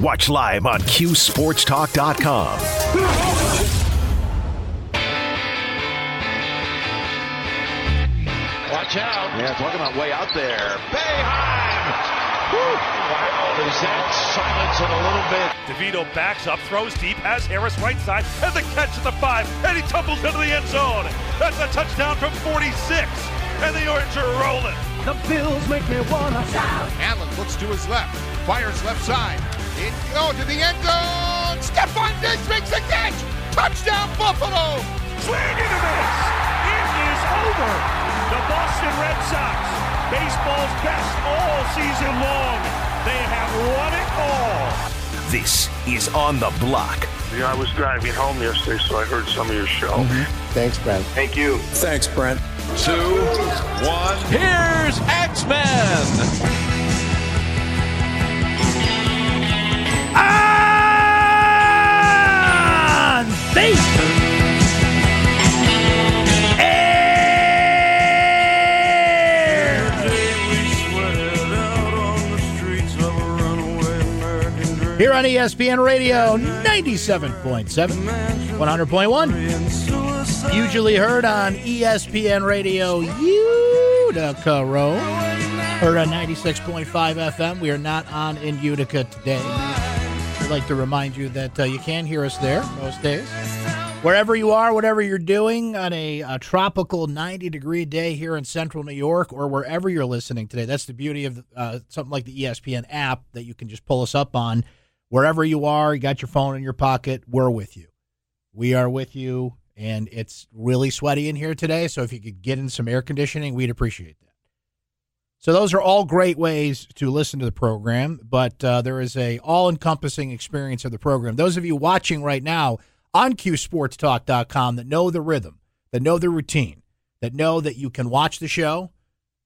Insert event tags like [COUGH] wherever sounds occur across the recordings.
Watch live on QSportsTalk.com. Watch out. Yeah, talking about way out there. Boeheim! Wow, is that silence in a little bit? DeVito backs up, throws deep, has Harris right side, and the catch at the five, and he tumbles into the end zone. That's a touchdown from 46, and the Orange are rolling. The Bills make me wanna shout. Allen looks to his left, fires left side. It goes to the end zone. Stefon Diggs makes the catch. Touchdown Buffalo. Swing into a miss. It is over. The Boston Red Sox, baseball's best all season long. They have won it all. This is On the Block. Yeah, I was driving home yesterday, so I heard some of your show. Mm-hmm. Thanks, Brent. Thank you. Thanks, Brent. Two, one. Here's X-Men. on base. Here on ESPN Radio, 97.7, 100.1. Usually heard on ESPN Radio Utica Road. Heard on 96.5 FM. We are not on in Utica today. Like to remind you that uh, you can hear us there most days. Wherever you are, whatever you're doing on a, a tropical 90 degree day here in central New York or wherever you're listening today, that's the beauty of uh, something like the ESPN app that you can just pull us up on. Wherever you are, you got your phone in your pocket, we're with you. We are with you, and it's really sweaty in here today. So if you could get in some air conditioning, we'd appreciate that. So those are all great ways to listen to the program, but uh, there is a all-encompassing experience of the program. Those of you watching right now on QSportsTalk.com that know the rhythm, that know the routine, that know that you can watch the show,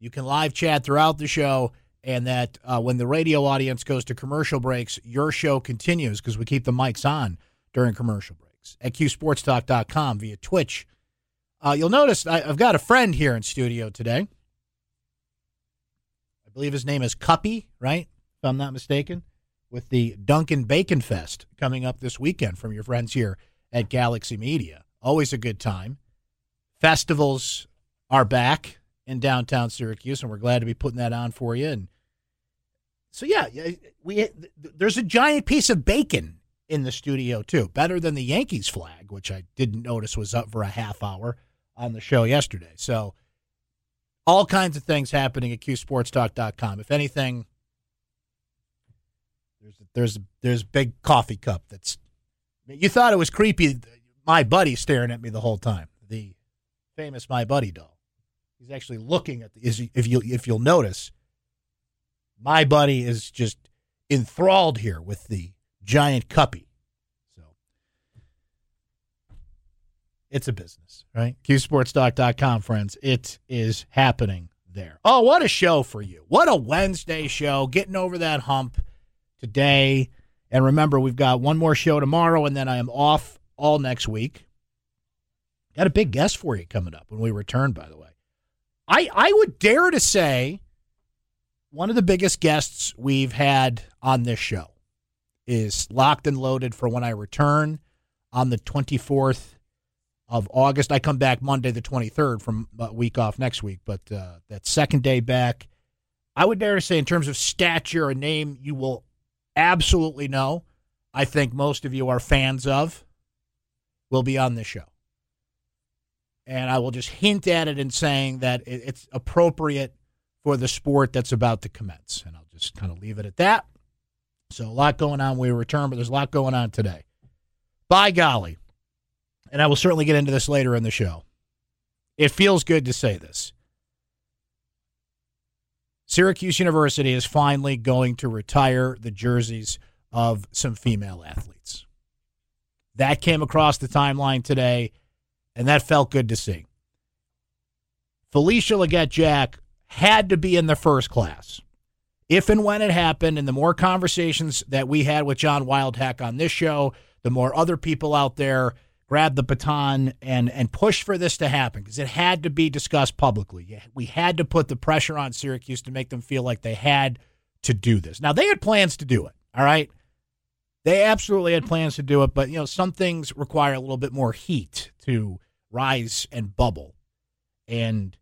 you can live chat throughout the show, and that uh, when the radio audience goes to commercial breaks, your show continues because we keep the mics on during commercial breaks at QSportsTalk.com via Twitch. Uh, you'll notice I, I've got a friend here in studio today. Believe his name is Cuppy, right? If I'm not mistaken, with the Duncan Bacon Fest coming up this weekend from your friends here at Galaxy Media. Always a good time. Festivals are back in downtown Syracuse, and we're glad to be putting that on for you. And so, yeah, we there's a giant piece of bacon in the studio too, better than the Yankees flag, which I didn't notice was up for a half hour on the show yesterday. So, all kinds of things happening at QSportsTalk.com. If anything, there's there's there's a big coffee cup that's. You thought it was creepy. My buddy staring at me the whole time. The famous My Buddy doll. He's actually looking at the. Is if you if you'll notice, my buddy is just enthralled here with the giant cuppy. It's a business, right? QSportsTalk.com, friends. It is happening there. Oh, what a show for you. What a Wednesday show. Getting over that hump today. And remember, we've got one more show tomorrow, and then I am off all next week. Got a big guest for you coming up when we return, by the way. I, I would dare to say one of the biggest guests we've had on this show is locked and loaded for when I return on the 24th of August. I come back Monday, the 23rd, from a week off next week, but uh, that second day back, I would dare to say, in terms of stature, a name you will absolutely know. I think most of you are fans of, will be on this show. And I will just hint at it in saying that it's appropriate for the sport that's about to commence. And I'll just kind of leave it at that. So, a lot going on when we return, but there's a lot going on today. By golly. And I will certainly get into this later in the show. It feels good to say this. Syracuse University is finally going to retire the jerseys of some female athletes. That came across the timeline today, and that felt good to see. Felisha Legette Jack had to be in the first class. If and when it happened, and the more conversations that we had with John Wildhack on this show, the more other people out there grabbed the baton and and pushed for this to happen because it had to be discussed publicly. We had to put the pressure on Syracuse to make them feel like they had to do this. Now they had plans to do it. All right, They absolutely had plans to do it, but you know, some things require a little bit more heat to rise and bubble. And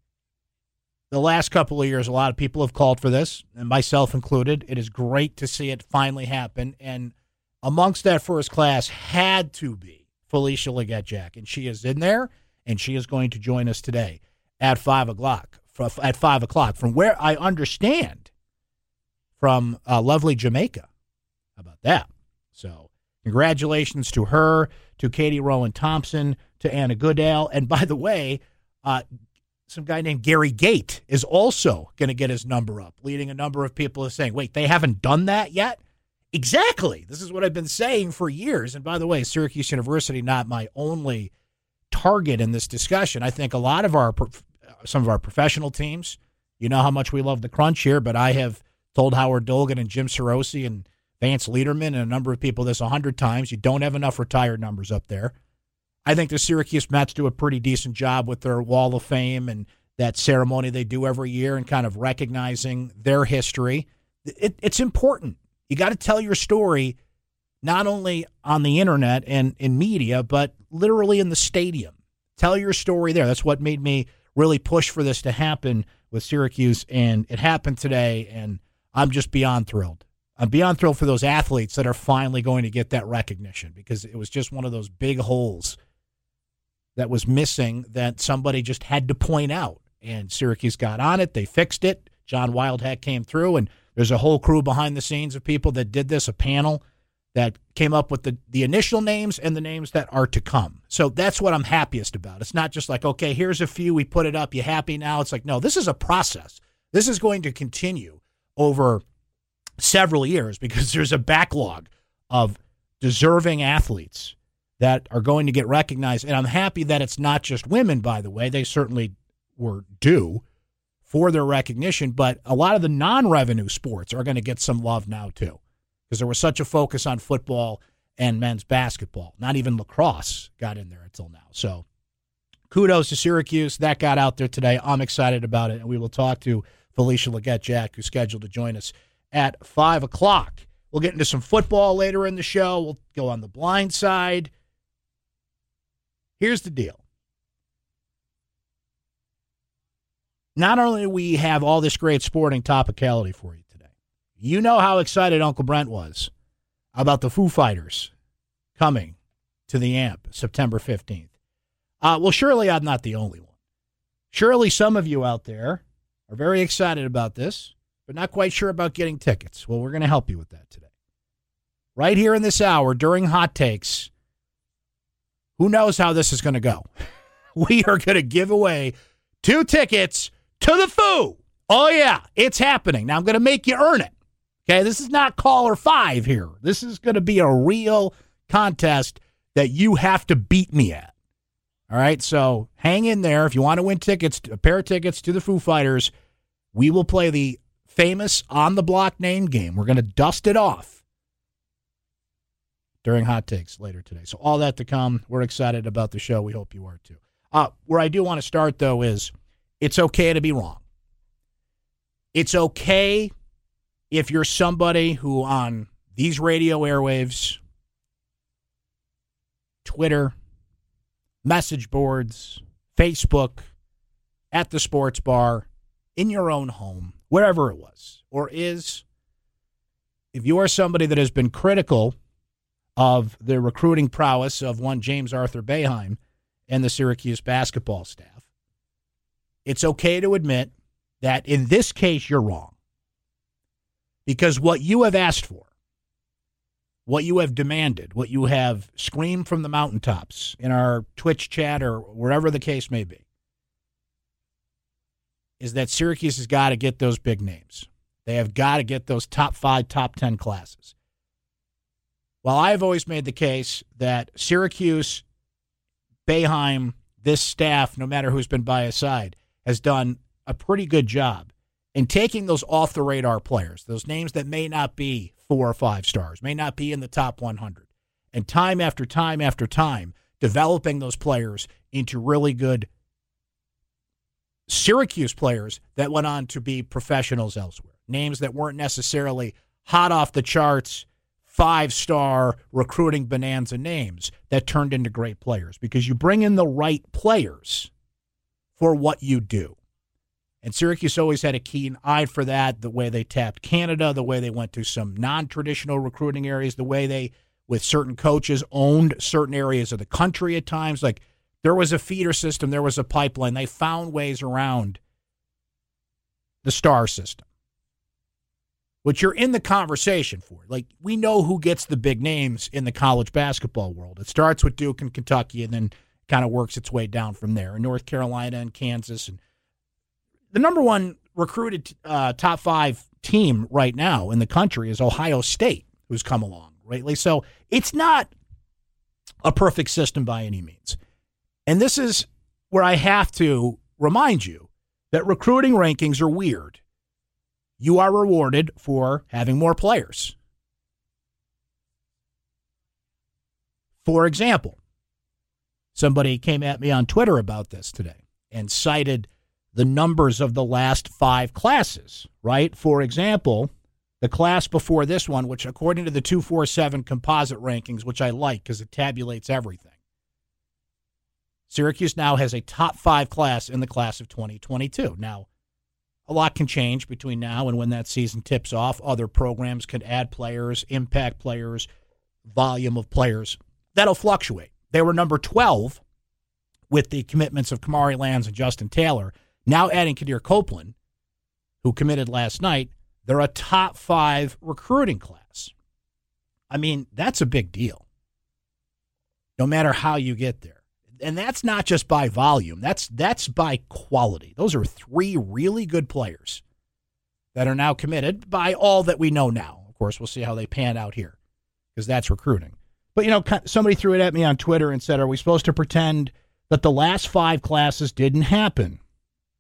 the last couple of years, a lot of people have called for this, and myself included. It is great to see it finally happen. And amongst that first class had to be Felisha Legette-Jack, and she is in there, and she is going to join us today at five o'clock. At five o'clock, from where I understand, from uh, lovely Jamaica. How about that? So, congratulations to her, to Katie Rowan Thompson, to Anna Goodale, and by the way, uh, some guy named Gary Gait is also going to get his number up, leading a number of people to saying, wait, they haven't done that yet? Exactly. This is what I've been saying for years. And by the way, Syracuse University, not my only target in this discussion. I think a lot of our, some of our professional teams, you know how much we love the crunch here, but I have told Howard Dolgon and Jim Cerosi and Vance Lederman and a number of people this a hundred times. You don't have enough retired numbers up there. I think the Syracuse Mets do a pretty decent job with their Wall of Fame and that ceremony they do every year and kind of recognizing their history. It, it's important. You got to tell your story not only on the internet and in media, but literally in the stadium. Tell your story there. That's what made me really push for this to happen with Syracuse, and it happened today, and I'm just beyond thrilled. I'm beyond thrilled for those athletes that are finally going to get that recognition because it was just one of those big holes that was missing that somebody just had to point out. And Syracuse got on it. They fixed it. John Wildhack came through, and there's a whole crew behind the scenes of people that did this, a panel that came up with the, the initial names and the names that are to come. So that's what I'm happiest about. It's not just like, okay, here's a few, we put it up, you happy now? It's like, no, this is a process. This is going to continue over several years because [LAUGHS] there's a backlog of deserving athletes that are going to get recognized. And I'm happy that it's not just women, by the way. They certainly were due for their recognition, but a lot of the non revenue sports are going to get some love now, too, because there was such a focus on football and men's basketball. Not even lacrosse got in there until now. So kudos to Syracuse. That got out there today. I'm excited about it. And we will talk to Felisha Legette-Jack, who's scheduled to join us at 5 o'clock. We'll get into some football later in the show. We'll go on the blind side. Here's the deal. Not only do we have all this great sporting topicality for you today, you know how excited Uncle Brent was about the Foo Fighters coming to the AMP September 15th. Uh, well, surely I'm not the only one. Surely some of you out there are very excited about this, but not quite sure about getting tickets. Well, we're going to help you with that today. Right here in this hour during Hot Takes, who knows how this is going to go? [LAUGHS] We are going to give away two tickets to the Foo. Oh, yeah, it's happening. Now I'm going to make you earn it. Okay, this is not caller five here. This is going to be a real contest that you have to beat me at. All right, so hang in there. If you want to win tickets, a pair of tickets to the Foo Fighters, we will play the famous on the block name game. We're going to dust it off during hot takes later today. So all that to come. We're excited about the show. We hope you are too. Uh, where I do want to start though is it's okay to be wrong. It's okay if you're somebody who on these radio airwaves, Twitter, message boards, Facebook, at the sports bar, in your own home, wherever it was or is, if you are somebody that has been critical of the recruiting prowess of one James Arthur Boeheim and the Syracuse basketball staff. It's okay to admit that in this case you're wrong. Because what you have asked for, what you have demanded, what you have screamed from the mountaintops in our Twitch chat or wherever the case may be, is that Syracuse has got to get those big names. They have got to get those top five, top 10 classes. While I've always made the case that Syracuse, Boeheim, this staff, no matter who's been by his side, has done a pretty good job in taking those off the radar players, those names that may not be four or five stars, may not be in the top 100, and time after time after time, developing those players into really good Syracuse players that went on to be professionals elsewhere. Names that weren't necessarily hot off the charts five star recruiting bonanza names that turned into great players because you bring in the right players for what you do. And Syracuse always had a keen eye for that, the way they tapped Canada, the way they went to some non traditional recruiting areas, the way they, with certain coaches, owned certain areas of the country at times. Like there was a feeder system, there was a pipeline. They found ways around the star system, which you're in the conversation for. Like we know who gets the big names in the college basketball world. It starts with Duke and Kentucky and then kind of works its way down from there. And North Carolina and Kansas and the number one recruited uh, top five team right now in the country is Ohio State, who's come along greatly. So it's not a perfect system by any means. And this is where I have to remind you that recruiting rankings are weird. You are rewarded for having more players. For example, somebody came at me on Twitter about this today and cited the numbers of the last five classes, right? For example, the class before this one, which according to the 247 composite rankings, which I like because it tabulates everything, Syracuse now has a top five class in the class of 2022. Now, a lot can change between now and when that season tips off. Other programs can add players, impact players, volume of players. That'll fluctuate. They were number 12 with the commitments of Kamari Lands and Justin Taylor. Now adding Quadir Copeland, who committed last night, they're a top five recruiting class. I mean, that's a big deal. No matter how you get there. And that's not just by volume. That's that's by quality. Those are three really good players that are now committed by all that we know now. Of course, we'll see how they pan out here because that's recruiting. But you know, somebody threw it at me on Twitter and said, "Are we supposed to pretend that the last 5 classes didn't happen?"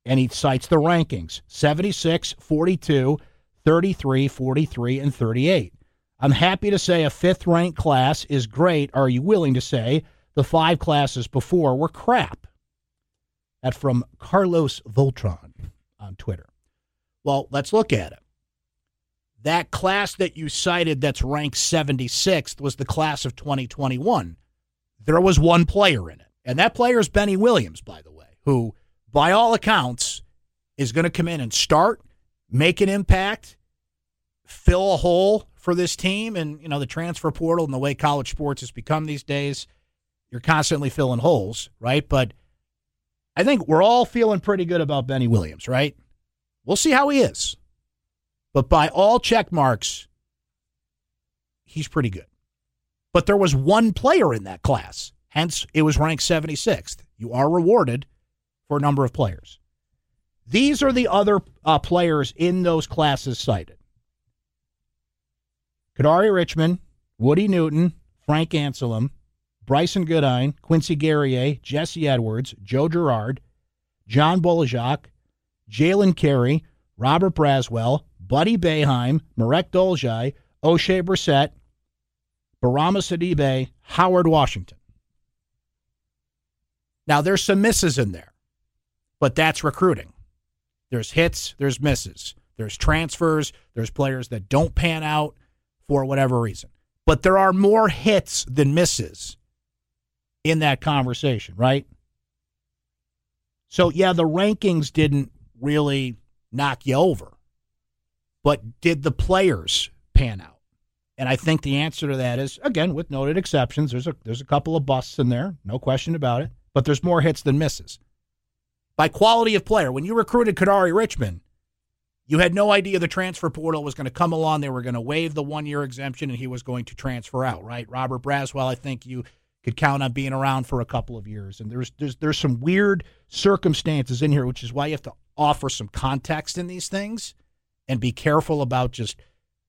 and he cites the rankings 76, 42, 33, 43, and 38. I'm happy to say a fifth ranked class is great. Are you willing to say the five classes before were crap? That from Carlos Voltron on Twitter. Well, let's look at it. That class that you cited that's ranked 76th was the class of 2021. There was one player in it, and that player is Benny Williams, by the way, who by all accounts, is going to come in and start, make an impact, fill a hole for this team. And, you know, the transfer portal and the way college sports has become these days, you're constantly filling holes, right? But I think we're all feeling pretty good about Benny Williams, right? We'll see how he is. But by all check marks, he's pretty good. But there was one player in that class, hence it was ranked 76th. You are rewarded for a number of players. These are the other uh, players in those classes cited Kadary Richmond, Woody Newton, Frank Anselem, Brycen Goodine, Quincy Guerrier, Jesse Edwards, Joe Girard, John Bol Ajak, Jalen Carey, Robert Braswell, Buddy Boeheim, Marek Dolezaj, Oshae Brissett, Bourama Sidibe, Howard Washington. Now, there's some misses in there but that's recruiting. There's hits, there's misses, there's transfers, there's players that don't pan out for whatever reason. But there are more hits than misses in that conversation, right? So, yeah, the rankings didn't really knock you over, but did the players pan out? And I think the answer to that is again, with noted exceptions. There's a there's a couple of busts in there, no question about it. But there's more hits than misses by quality of player. When you recruited Kadary Richmond, you had no idea the transfer portal was going to come along. They were going to waive the one year exemption and he was going to transfer out, right? Robert Braswell, I think you could count on being around for a couple of years. And there's there's there's some weird circumstances in here, which is why you have to offer some context in these things and be careful about just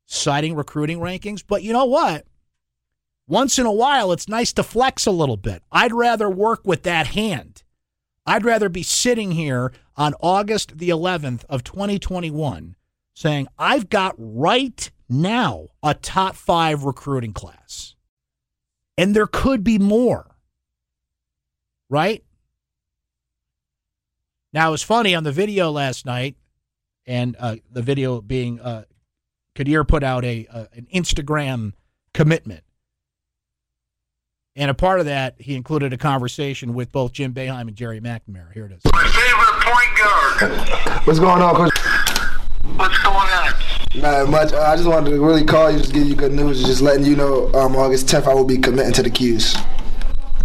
citing recruiting rankings. But you know what? Once in a while, it's nice to flex a little bit. I'd rather work with that hand I'd rather be sitting here on August the 11th of 2021 saying, I've got right now a top five recruiting class. And there could be more. Right? Now, it was funny on the video last night, and uh, the video being uh, Quadir put out a uh, an Instagram commitment. And a part of that, he included a conversation with both Jim Boeheim and Gerry McNamara. Here it is. My favorite point guard. What's going on, Coach? What's going on? Not much. I just wanted to really call you, just give you good news, just letting you know um, August 10th I will be committing to the Qs. Uh,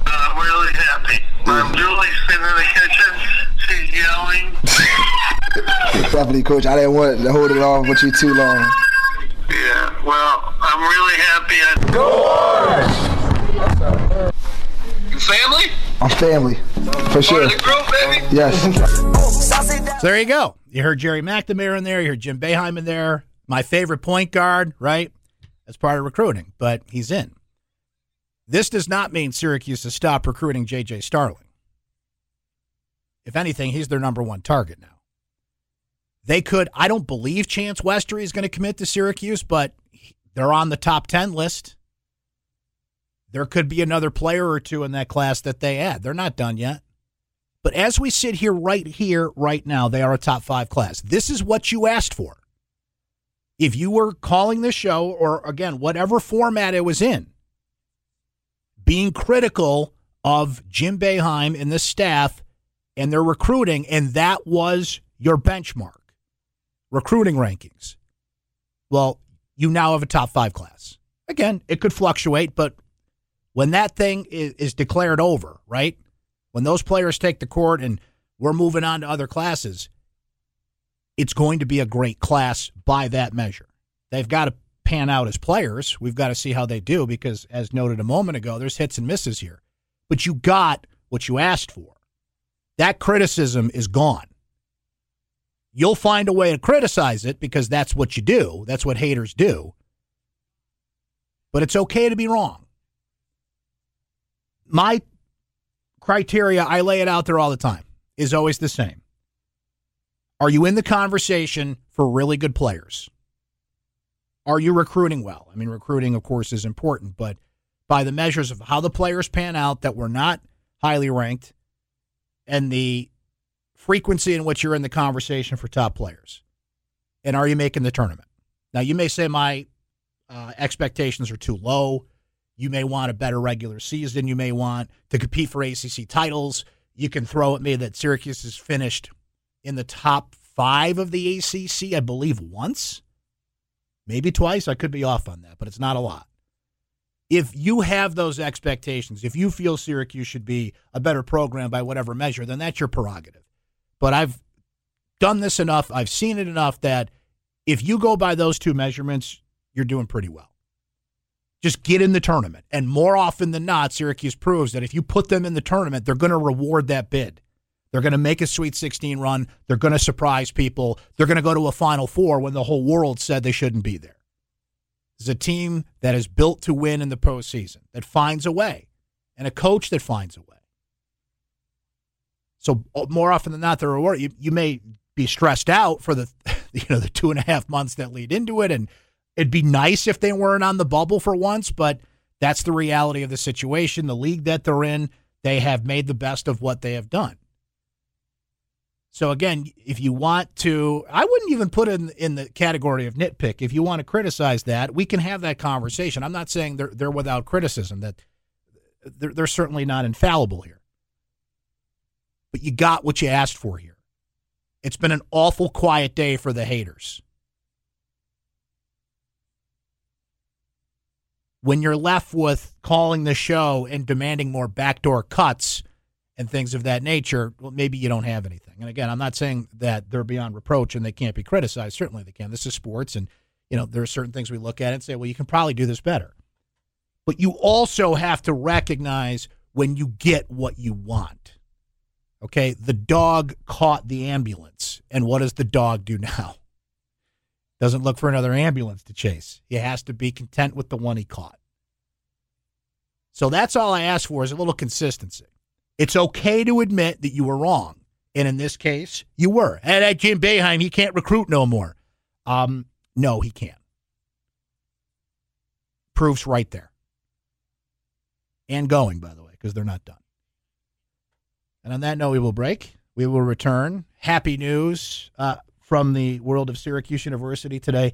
I'm really happy. Um, Julie's Definitely, Coach. I didn't want to hold it off with you too long. Yeah, well, I'm really happy. I- You family? I'm family, for sure. Part of the group, baby? Yes. So there you go. You heard Gerry McNamara in there. You heard Jim Boeheim in there. My favorite point guard, right? That's part of recruiting, but he's in. This does not mean Syracuse has stopped recruiting J.J. Starling. If anything, he's their number one target now. They could, I don't believe Chance Westry is going to commit to Syracuse, but they're on the top 10 list. There could be another player or two in that class that they add. They're not done yet. But as we sit here right here, right now, they are a top five class. This is what you asked for. If you were calling this show, or again, whatever format it was in, being critical of Jim Boeheim and the staff and their recruiting, and that was your benchmark recruiting rankings. Well, you now have a top five class. Again, it could fluctuate, but when that thing is, declared over, right? When those players take the court and we're moving on to other classes, it's going to be a great class by that measure. They've got to pan out as players. We've got to see how they do because, as noted a moment ago, there's hits and misses here. But you got what you asked for. That criticism is gone. You'll find a way to criticize it because that's what you do. That's what haters do. But it's okay to be wrong. My criteria, I lay it out there all the time, is always the same. Are you in the conversation for really good players? Are you recruiting well? I mean, recruiting, of course, is important, but by the measures of how the players pan out that were not highly ranked and the frequency in which you're in the conversation for top players. And are you making the tournament? Now, you may say my uh, expectations are too low. You may want a better regular season. You may want to compete for ACC titles. You can throw at me that Syracuse has finished in the top five of the ACC, I believe, once, maybe twice. I could be off on that, but it's not a lot. If you have those expectations, if you feel Syracuse should be a better program by whatever measure, then that's your prerogative. But I've done this enough, I've seen it enough that if you go by those two measurements, you're doing pretty well. Just get in the tournament. And more often than not, Syracuse proves that if you put them in the tournament, they're going to reward that bid. They're going to make a Sweet 16 run. They're going to surprise people. They're going to go to a Final Four when the whole world said they shouldn't be there. It's a team that is built to win in the postseason, that finds a way, and a coach that finds a way. So uh, more often than not, they're rewarded. You, you may be stressed out for the [LAUGHS] you know the two and a half months that lead into it, and it'd be nice if they weren't on the bubble for once, but that's the reality of the situation. The league that they're in, they have made the best of what they have done. So again, if you want to, I wouldn't even put in, in the category of nitpick. If you want to criticize that, we can have that conversation. I'm not saying they're they're without criticism. That they're, they're certainly not infallible here. But you got what you asked for here. It's been an awful quiet day for the haters. When you're left with calling the show and demanding more backdoor cuts and things of that nature, well, maybe you don't have anything. And again, I'm not saying that they're beyond reproach and they can't be criticized. Certainly they can. This is sports, and you know there are certain things we look at and say, well, you can probably do this better. But you also have to recognize when you get what you want. Okay, the dog caught the ambulance, and what does the dog do now? Doesn't look for another ambulance to chase. He has to be content with the one he caught. So that's all I ask for is a little consistency. It's okay to admit that you were wrong. And in this case, you were. And at Jim Boeheim, he can't recruit no more. Um, no, he can't. Proof's right there. And going, by the way, because they're not done. And on that note, we will break. We will return. Happy news uh, from the world of Syracuse University today.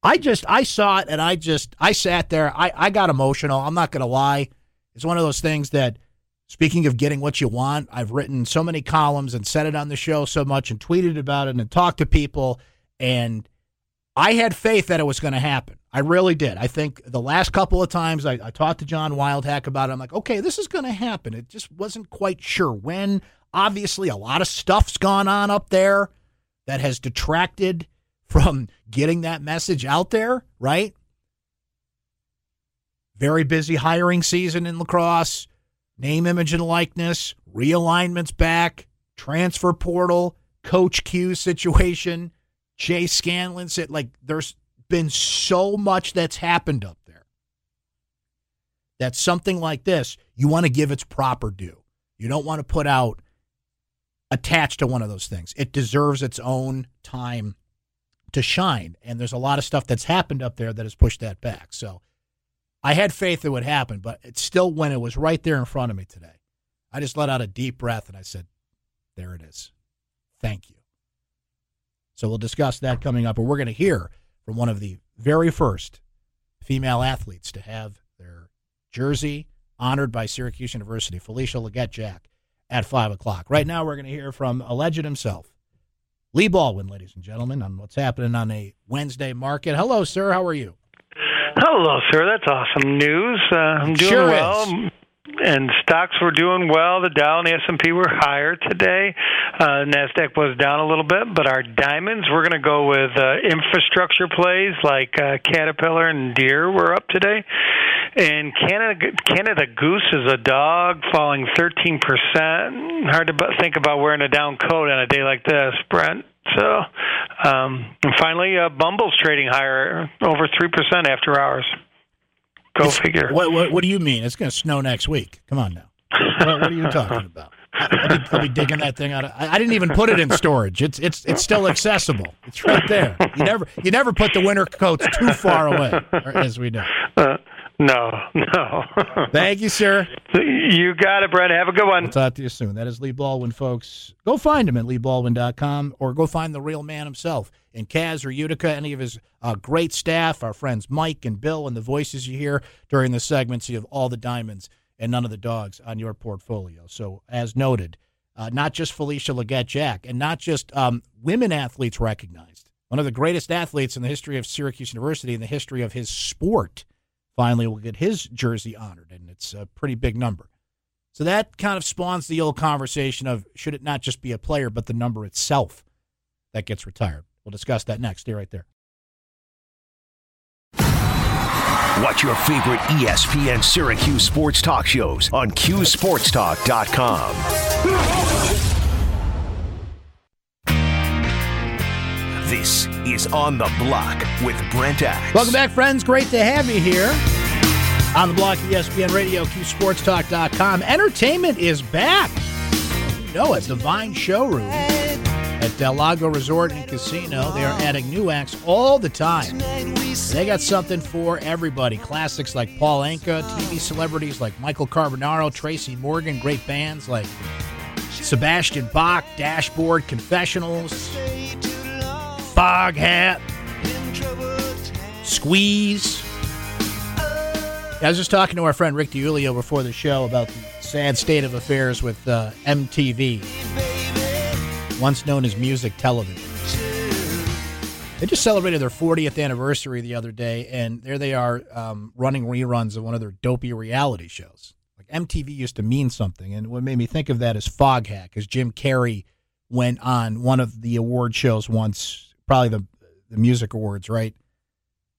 I just I saw it and I just I sat there. I I got emotional. I'm not going to lie. It's one of those things that speaking of getting what you want, I've written so many columns and said it on the show so much and tweeted about it and talked to people and I had faith that it was going to happen. I really did. I think the last couple of times I, I talked to John Wildhack about it, I'm like, okay, this is going to happen. It just wasn't quite sure when. Obviously, a lot of stuff's gone on up there that has detracted from getting that message out there, right? Very busy hiring season in lacrosse, name, image, and likeness, realignments back, transfer portal, coach Q situation, Jay Scanlon like, there's been so much that's happened up there that something like this, you want to give its proper due. You don't want to put out attached to one of those things. It deserves its own time to shine. And there's a lot of stuff that's happened up there that has pushed that back. So I had faith it would happen, but it's still when it was right there in front of me today. I just let out a deep breath and I said, There it is. Thank you. So we'll discuss that coming up. But we're going to hear from one of the very first female athletes to have their jersey honored by Syracuse University, Felisha Legette Jack, at 5 o'clock. Right now, we're going to hear from a legend himself, Lee Baldwin, ladies and gentlemen, on what's happening on a Wednesday market. Hello, sir. How are you? Hello, sir. That's awesome news. Uh, I'm doing sure well. Is. And stocks were doing well. The Dow and the S&P were higher today. Uh, Nasdaq was down a little bit, but our diamonds, we're going to go with uh, infrastructure plays like uh, Caterpillar and Deere were up today. And Canada Canada Goose is a dog falling 13%. Hard to think about wearing a down coat on a day like this, Brent. So, um, and finally, uh, Bumble's trading higher, over 3% after hours. Go It's- figure. What, what, what do you mean? It's going to snow next week. Come on now. What, what are you talking about? I'll be, I'll be digging that thing out. Of, I, I didn't even put it in storage. It's it's it's still accessible. It's right there. You never you never put the winter coats too far away, as we know. Uh, no, no. Thank you, sir. You got it, Brent. Have a good one. We'll talk to you soon. That is Lee Baldwin, folks. Go find him at leebaldwin.com or go find the real man himself in Kaz or Utica, any of his uh, great staff, our friends Mike and Bill, and the voices you hear during the segments. You have all the diamonds and none of the dogs on your portfolio. So, as noted, uh, not just Felisha Legette Jack and not just um, women athletes recognized. One of the greatest athletes in the history of Syracuse University, in the history of his sport, finally will get his jersey honored, and it's a pretty big number. So that kind of spawns the old conversation of should it not just be a player, but the number itself that gets retired. We'll discuss that next. Stay right there. Watch your favorite ESPN Syracuse sports talk shows on QSportsTalk.com. This is On the Block with Brent Axe. Welcome back, friends. Great to have you here on the block ESPN Radio, QSportsTalk.com. Entertainment is back. You know it. Vine Showroom at Del Lago Resort and Casino. They are adding new acts all the time. They got something for everybody. Classics like Paul Anka, TV celebrities like Michael Carbonaro, Tracy Morgan, great bands like Sebastian Bach, Dashboard, Confessionals, Foghat, Squeeze. I was just talking to our friend Rick DiUlio before the show about the sad state of affairs with uh, MTV, once known as Music Television. They just celebrated their 40th anniversary the other day, and there they are um, running reruns of one of their dopey reality shows. Like MTV used to mean something, and what made me think of that is Foghat, because Jim Carrey went on one of the award shows once, probably the the music awards, right?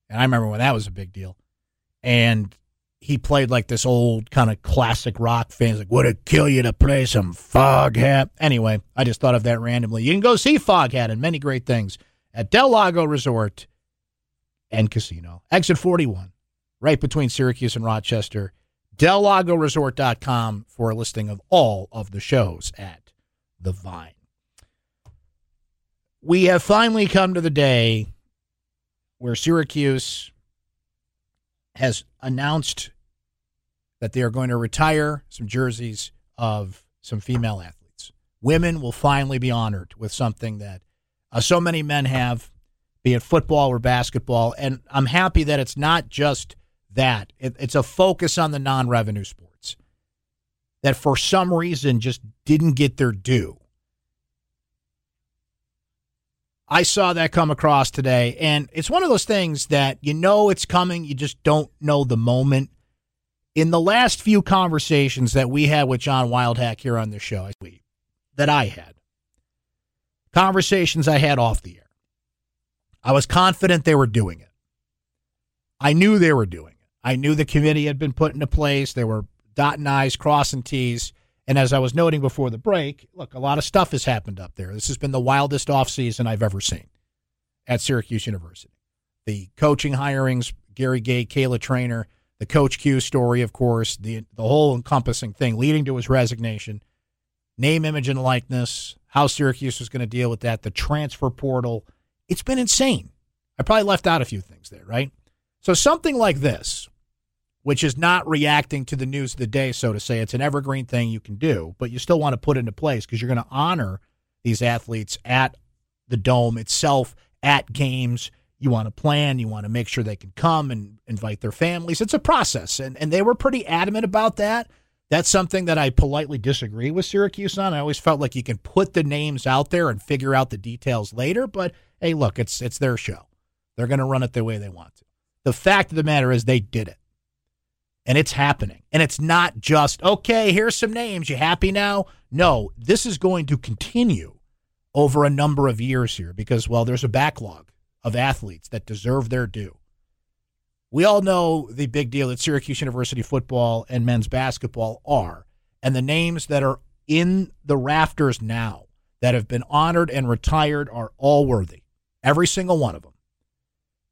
And I remember when that was a big deal. And he played like this old kind of classic rock fans like would it kill you to play some foghat. Anyway i just thought of that randomly. You can go see foghat and many great things at del lago resort and casino. Exit 41 right between syracuse and rochester. Delagoresort.com for a listing of all of the shows at the vine. We have finally come to the day where syracuse has announced that they are going to retire some jerseys of some female athletes. Women will finally be honored with something that uh, so many men have be it football or basketball. And I'm happy that it's not just that, it, it's a focus on the non revenue sports that for some reason just didn't get their due. I saw that come across today, and it's one of those things that you know it's coming, you just don't know the moment. In the last few conversations that we had with John Wildhack here on the show, that I had, conversations I had off the air, I was confident they were doing it. I knew they were doing it. I knew the committee had been put into place. There were dotting I's, crossing T's. And as I was noting before the break, look, a lot of stuff has happened up there. This has been the wildest offseason I've ever seen at Syracuse University. The coaching hirings, Gary Gait, Kayla Treanor, the Coach Q story, of course, the the whole encompassing thing leading to his resignation, name, image, and likeness, how Syracuse was going to deal with that, the transfer portal. It's been insane. I probably left out a few things there, right? So something like this, which is not reacting to the news of the day, so to say. It's an evergreen thing you can do, but you still want to put into place because you're going to honor these athletes at the dome itself, at games. You want to plan, you want to make sure they can come and invite their families. It's a process, and, and they were pretty adamant about that. That's something that I politely disagree with Syracuse on. I always felt like you can put the names out there and figure out the details later, but hey, look, it's it's their show. They're going to run it the way they want to. The fact of the matter is they did it and it's happening. And it's not just, okay, here's some names. You happy now? No, this is going to continue over a number of years here because, well, there's a backlog of athletes that deserve their due. We all know the big deal that Syracuse University football and men's basketball are, and the names that are in the rafters now that have been honored and retired are all worthy. Every single one of them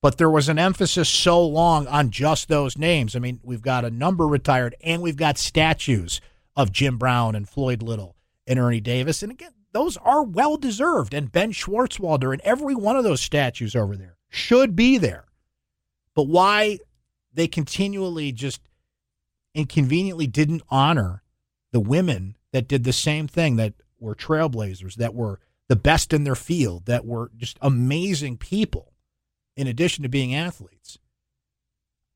but there was an emphasis so long on just those names. I mean, we've got a number retired, and we've got statues of Jim Brown and Floyd Little and Ernie Davis. And again, those are well deserved. And Ben Schwartzwalder and every one of those statues over there should be there. But why they continually just inconveniently didn't honor the women that did the same thing, that were trailblazers, that were the best in their field, that were just amazing people in addition to being athletes.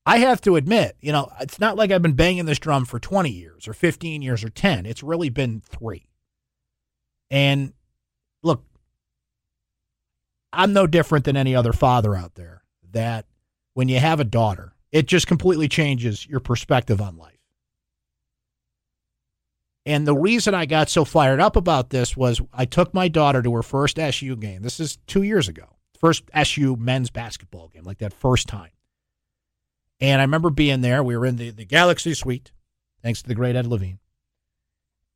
I have to admit, you know, it's not like I've been banging this drum for 20 years or 15 years or 10. It's really been three. And look, I'm no different than any other father out there that when you have a daughter, it just completely changes your perspective on life. And the reason I got so fired up about this was I took my daughter to her first SU game. This is two years ago first SU men's basketball game, like that first time. And I remember being there. We were in the, the Galaxy Suite, thanks to the great Ed Levine.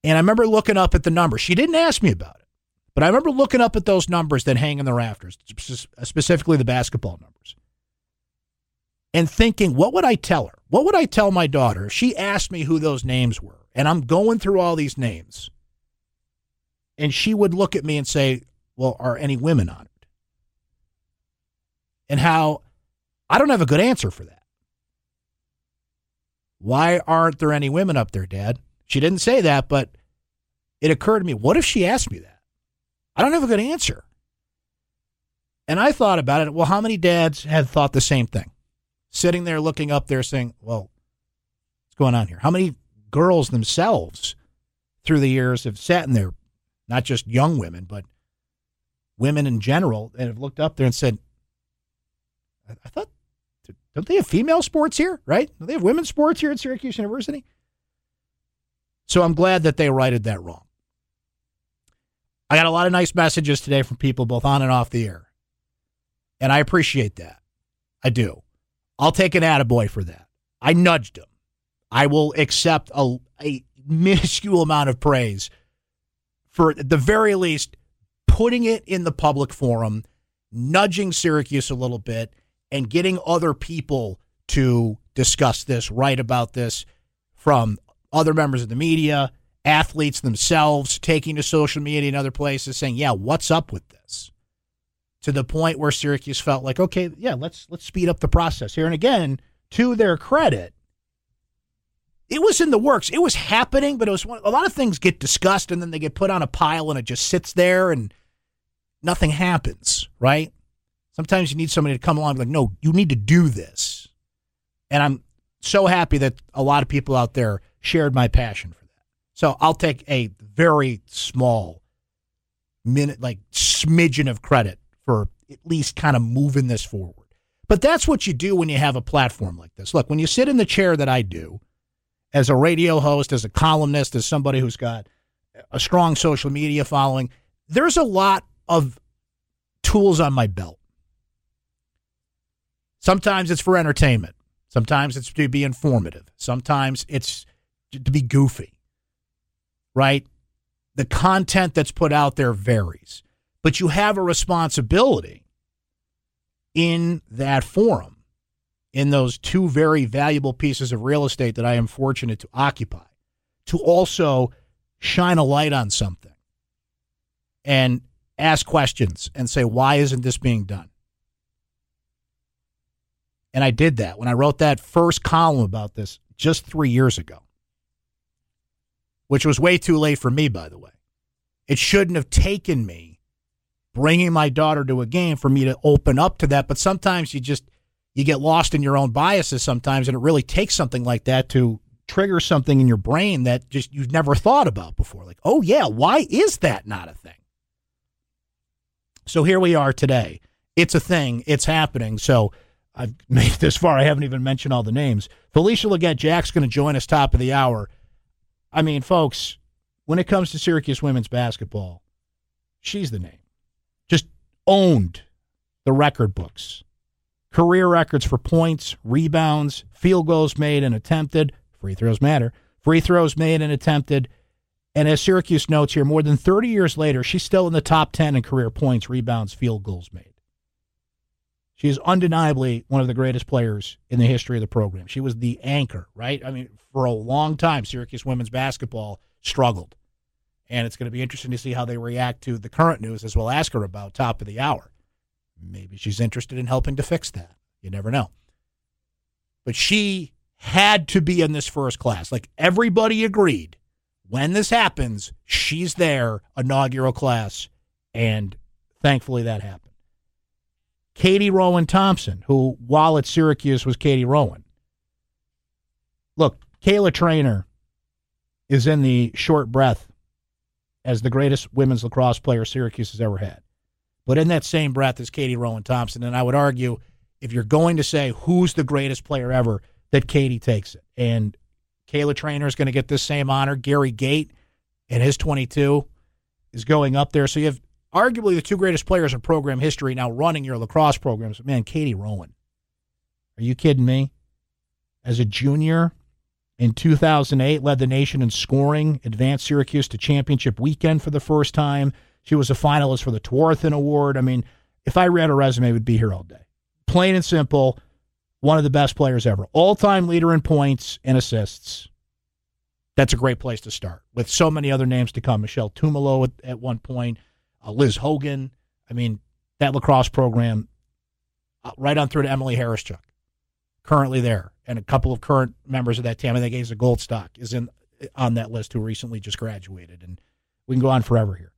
And I remember looking up at the numbers. She didn't ask me about it, but I remember looking up at those numbers that hang in the rafters, specifically the basketball numbers, and thinking, what would I tell her? What would I tell my daughter if she asked me who those names were? And I'm going through all these names. And she would look at me and say, Well, are any women on it? and how I don't have a good answer for that. Why aren't there any women up there, Dad? She didn't say that, but it occurred to me what if she asked me that? I don't have a good answer. And I thought about it. Well, how many dads had thought the same thing? Sitting there looking up there saying, well, what's going on here? How many girls themselves through the years have sat in there, not just young women, but women in general, and have looked up there and said, I thought, don't they have female sports here, right? Do they have women's sports here at Syracuse University? So I'm glad that they righted that wrong. I got a lot of nice messages today from people both on and off the air. And I appreciate that. I do. I'll take an attaboy for that. I nudged him. I will accept a, a minuscule amount of praise for, at the very least, putting it in the public forum, nudging Syracuse a little bit, and getting other people to discuss this, write about this from other members of the media, athletes themselves, taking to social media and other places saying, "Yeah, what's up with this?" To the point where Syracuse felt like, "Okay, yeah, let's let's speed up the process here." And again, to their credit, it was in the works. It was happening, but it was one, a lot of things get discussed and then they get put on a pile and it just sits there and nothing happens, right? Sometimes you need somebody to come along like, no, you need to do this. And I'm so happy that a lot of people out there shared my passion for that. So I'll take a very small minute, like smidgen of credit for at least kind of moving this forward. But that's what you do when you have a platform like this. Look, when you sit in the chair that I do, as a radio host, as a columnist, as somebody who's got a strong social media following, there's a lot of tools on my belt. Sometimes it's for entertainment. Sometimes it's to be informative. Sometimes it's to be goofy. Right? The content that's put out there varies, but you have a responsibility in that forum, in those two very valuable pieces of real estate that I am fortunate to occupy, to also shine a light on something and ask questions and say, why isn't this being done? And I did that when I wrote that first column about this just three years ago, which was way too late for me, by the way. It shouldn't have taken me bringing my daughter to a game for me to open up to that. But sometimes you just you get lost in your own biases sometimes, and it really takes something like that to trigger something in your brain that just you've never thought about before. Like, oh yeah, why is that not a thing? So here we are today. It's a thing. It's happening. So I've [LAUGHS] made this far. I haven't even mentioned all the names. Felisha Legette Jack's going to join us top of the hour. I mean, folks, when it comes to Syracuse women's basketball, she's the name. Just owned the record books. Career records for points, rebounds, field goals made and attempted. Free throws matter. Free throws made and attempted. And as Syracuse notes here, more than 30 years later, she's still in the top 10 in career points, rebounds, field goals made. She is undeniably one of the greatest players in the history of the program. She was the anchor, right? I mean, for a long time, Syracuse women's basketball struggled. And it's going to be interesting to see how they react to the current news, as we'll ask her about top of the hour. Maybe she's interested in helping to fix that. You never know. But she had to be in this first class. Like everybody agreed when this happens, she's there, inaugural class, and thankfully that happened. Katie Rowan Thomson, who while at Syracuse was Katie Rowan. Look, Kayla Treanor is in the short breath as the greatest women's lacrosse player Syracuse has ever had. But in that same breath is Katie Rowan Thomson. And I would argue if you're going to say who's the greatest player ever, that Katie takes it. And Kayla Treanor is going to get this same honor. Gary Gait and his 22 is going up there. So you have arguably the two greatest players in program history now running your lacrosse programs. Man, Katie Rowan. Are you kidding me? As a junior in 2008, led the nation in scoring, advanced Syracuse to championship weekend for the first time. She was a finalist for the Tewaaraton Award. I mean, if I read her resume, would be here all day. Plain and simple one of the best players ever, all time leader in points and assists. That's a great place to start with so many other names to come. Michelle Tumolo at, at one point, uh, Liz Hogan. I mean, that lacrosse program, uh, right on through to Emily Hawryschuk, currently there, and a couple of current members of that team. I think Asa Goldstock is in on that list who recently just graduated, and we can go on forever here.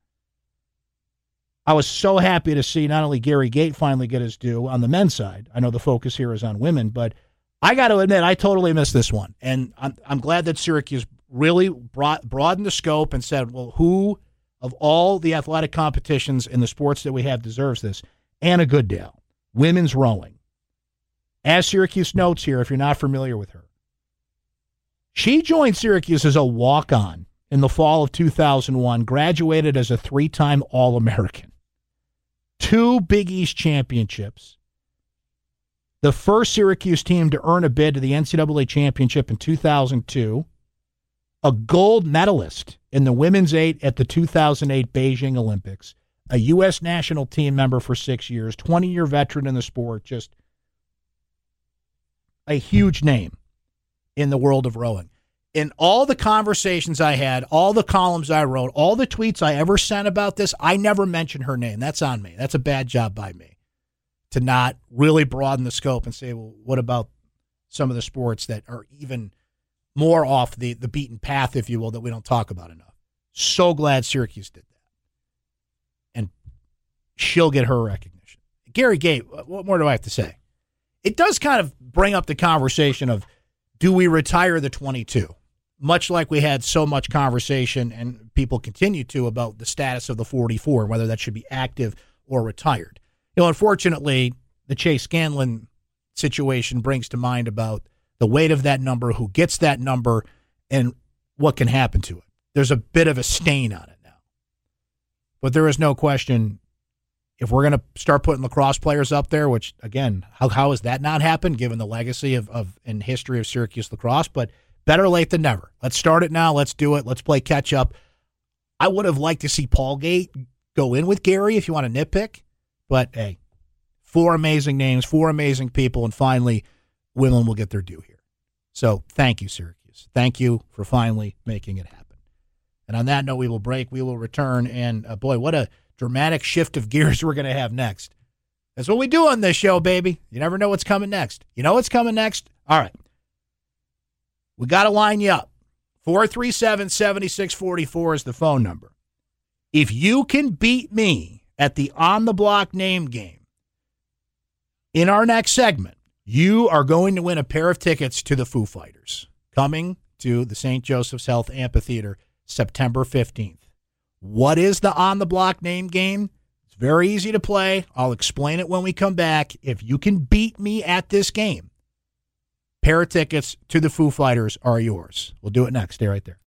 I was so happy to see not only Gary Gait finally get his due on the men's side. I know the focus here is on women, but I got to admit I totally missed this one, and I'm I'm glad that Syracuse really brought broadened the scope and said, well, who of all the athletic competitions in the sports that we have deserves this? Anna Goodale, women's rowing. As Syracuse notes here, if you're not familiar with her, she joined Syracuse as a walk on in the fall of 2001, graduated as a three time All American two Big East championships, the first Syracuse team to earn a bid to the NCAA championship in 2002, a gold medalist in the women's eight at the 2008 Beijing Olympics, a U.S. national team member for six years, 20 year veteran in the sport, just a huge name in the world of rowing in all the conversations I had, all the columns I wrote, all the tweets I ever sent about this, I never mentioned her name. That's on me. That's a bad job by me to not really broaden the scope and say, well, what about some of the sports that are even more off the, the beaten path, if you will, that we don't talk about enough? So glad Syracuse did that. And she'll get her recognition. Gary Gait, what more do I have to say? It does kind of bring up the conversation of do we retire the 22? Much like we had so much conversation and people continue to about the status of the 44 and whether that should be active or retired. You know, unfortunately, the Chase Scanlon situation brings to mind about the weight of that number, who gets that number, and what can happen to it. There's a bit of a stain on it now. But there is no question if we're going to start putting lacrosse players up there, which again, how, how has that not happened given the legacy of, of and history of Syracuse lacrosse? But better late than never. Let's start it now. Let's do it. Let's play catch up. I would have liked to see Paul Gait go in with Gary if you want to nitpick, but hey, four amazing names, four amazing people, and finally, women will get their due here. So thank you, Syracuse. Thank you for finally making it happen. And on that note, we will break. We will return. And uh, boy, what a dramatic shift of gears [LAUGHS] we're going to have next. That's what we do on this show, baby. You never know what's coming next. You know what's coming next? All right. We got to line you up. 437 7644 is the phone number. If you can beat me at the on the block name game in our next segment, you are going to win a pair of tickets to the Foo Fighters coming to the St. Joseph's Health Amphitheater September 15th. What is the on the block name game? It's very easy to play. I'll explain it when we come back. If you can beat me at this game, pair of tickets to the Foo Fighters are yours. We'll do it next. Stay right there.